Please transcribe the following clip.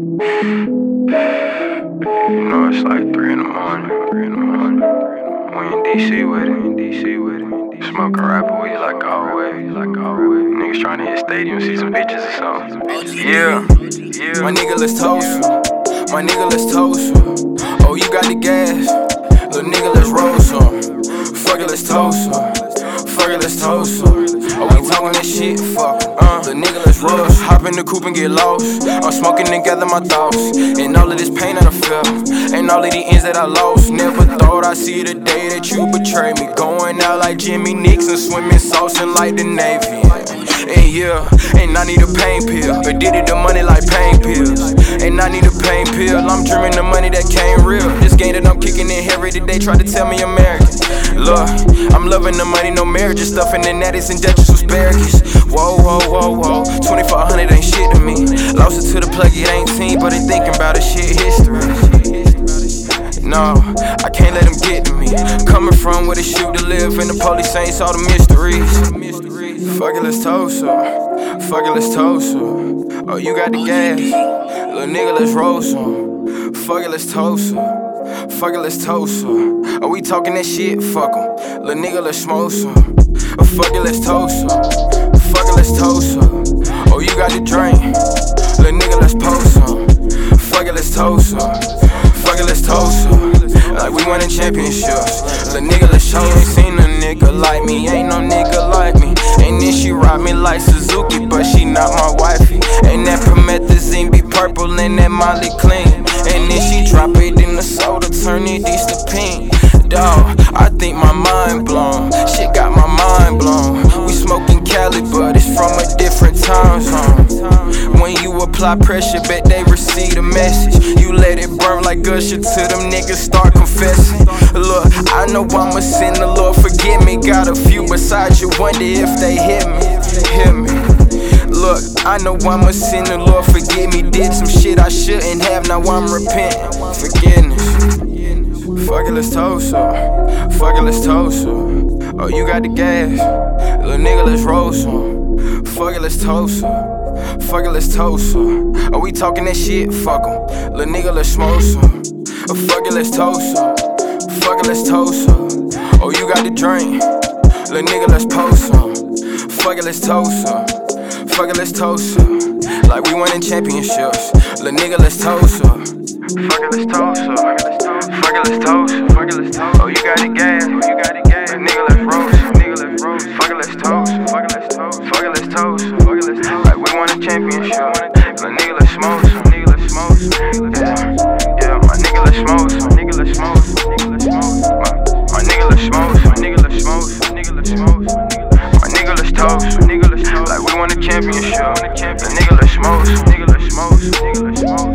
You know it's like three in the morning. Three in the morning. We in DC with it. In DC with it. Smoking rapper weed like always. Like always. Niggas trying to hit stadium, see some bitches or something. Yeah. Yeah. My nigga, let's toast. My nigga, let's toast. Oh, you got the gas. Little nigga, let's roll some. Fuck it, let's toast. Fuck it, let's toast. Oh, we talking this shit, fuck. Uh, the nigga, let's rush. Hop in the coupe and get lost. I'm smoking together my thoughts. And all of this pain that I feel. And all of the ends that I lost. Never thought I'd see the day that you betrayed me. Like Jimmy Nixon, swimming saucing like the Navy. And yeah, and I need a pain pill. Addicted to money like pain pills. And I need a pain pill. I'm dreaming the money that came real. This game that I'm kicking in day they try to tell me American. Look, I'm loving the money, no marriage. Just stuffing the natties and Dutchess asparagus. Whoa, whoa, whoa, whoa. 2400 ain't shit to me. Lost it to the plug, it ain't seen, but they thinking about it, shit history. No, I can't let them get to me. Coming from where they shoot to live, and the police ain't saw the mysteries. Fuck it, let's toast up. Fuck it, let's toast up. Oh, you got the gas. Little nigga, let's roll some. Fuck it, let's toast up. Fuck it, let's toast up. Are oh, we talking that shit? Fuck em. Little nigga, let's smoke some. Oh, fuck it, let's toast up. Fuck it, let's toast up. Oh, you got the drink. Like we winning championships. Little nigga, let's show. Ain't seen a nigga like me. Ain't no nigga like me. And then she ride me like Suzuki, but she not my wifey. And that promethazine be purple and that Molly clean. And then she drop it in the soda, turn it east to pink. Dawg, I think my mind blown. Different. When you apply pressure, bet they receive the message. You let it burn like Usher till them niggas start confessing. Look, I know I'm a sinner, Lord forgive me. Got a few besides you, wonder if they hit me. Hit me. Look, I know I'm a sinner, Lord forgive me. Did some shit I shouldn't have, now I'm repenting. Forgiveness. Fuck it, let's toast up. Fuck it, let's toast up. Oh, you got the gas. Little nigga, let's roll some. Fuck it, let's toast up. Fuck it, let's toast up. Are we talking that shit? Fuck em. Little nigga, let's smoke some. Oh, fuck it, let's toast up. Fuck it, let's toast up. Oh, you got the drink. Little nigga, let's post some. Fuck it, let's toast up. Fuck it, let's toast up. Like we winning championships. Little nigga, let's toast up. Fuck it, let's toast up. Fuck it, let's toast. Oh, you got gas. Oh, you got the gas. Nigga, let's toast. Fuck let's toast. Fuck it, let's toast. Fuck it, let's toast. Like we won a championship. Little nigga, let's smoke. Nigga, let's smoke. Yeah, yeah. My nigga, let's smoke. My, my nigga, let's smoke. My nigga, let's toast. Like we won a championship. Nigga. Nigga, let's smoke. My.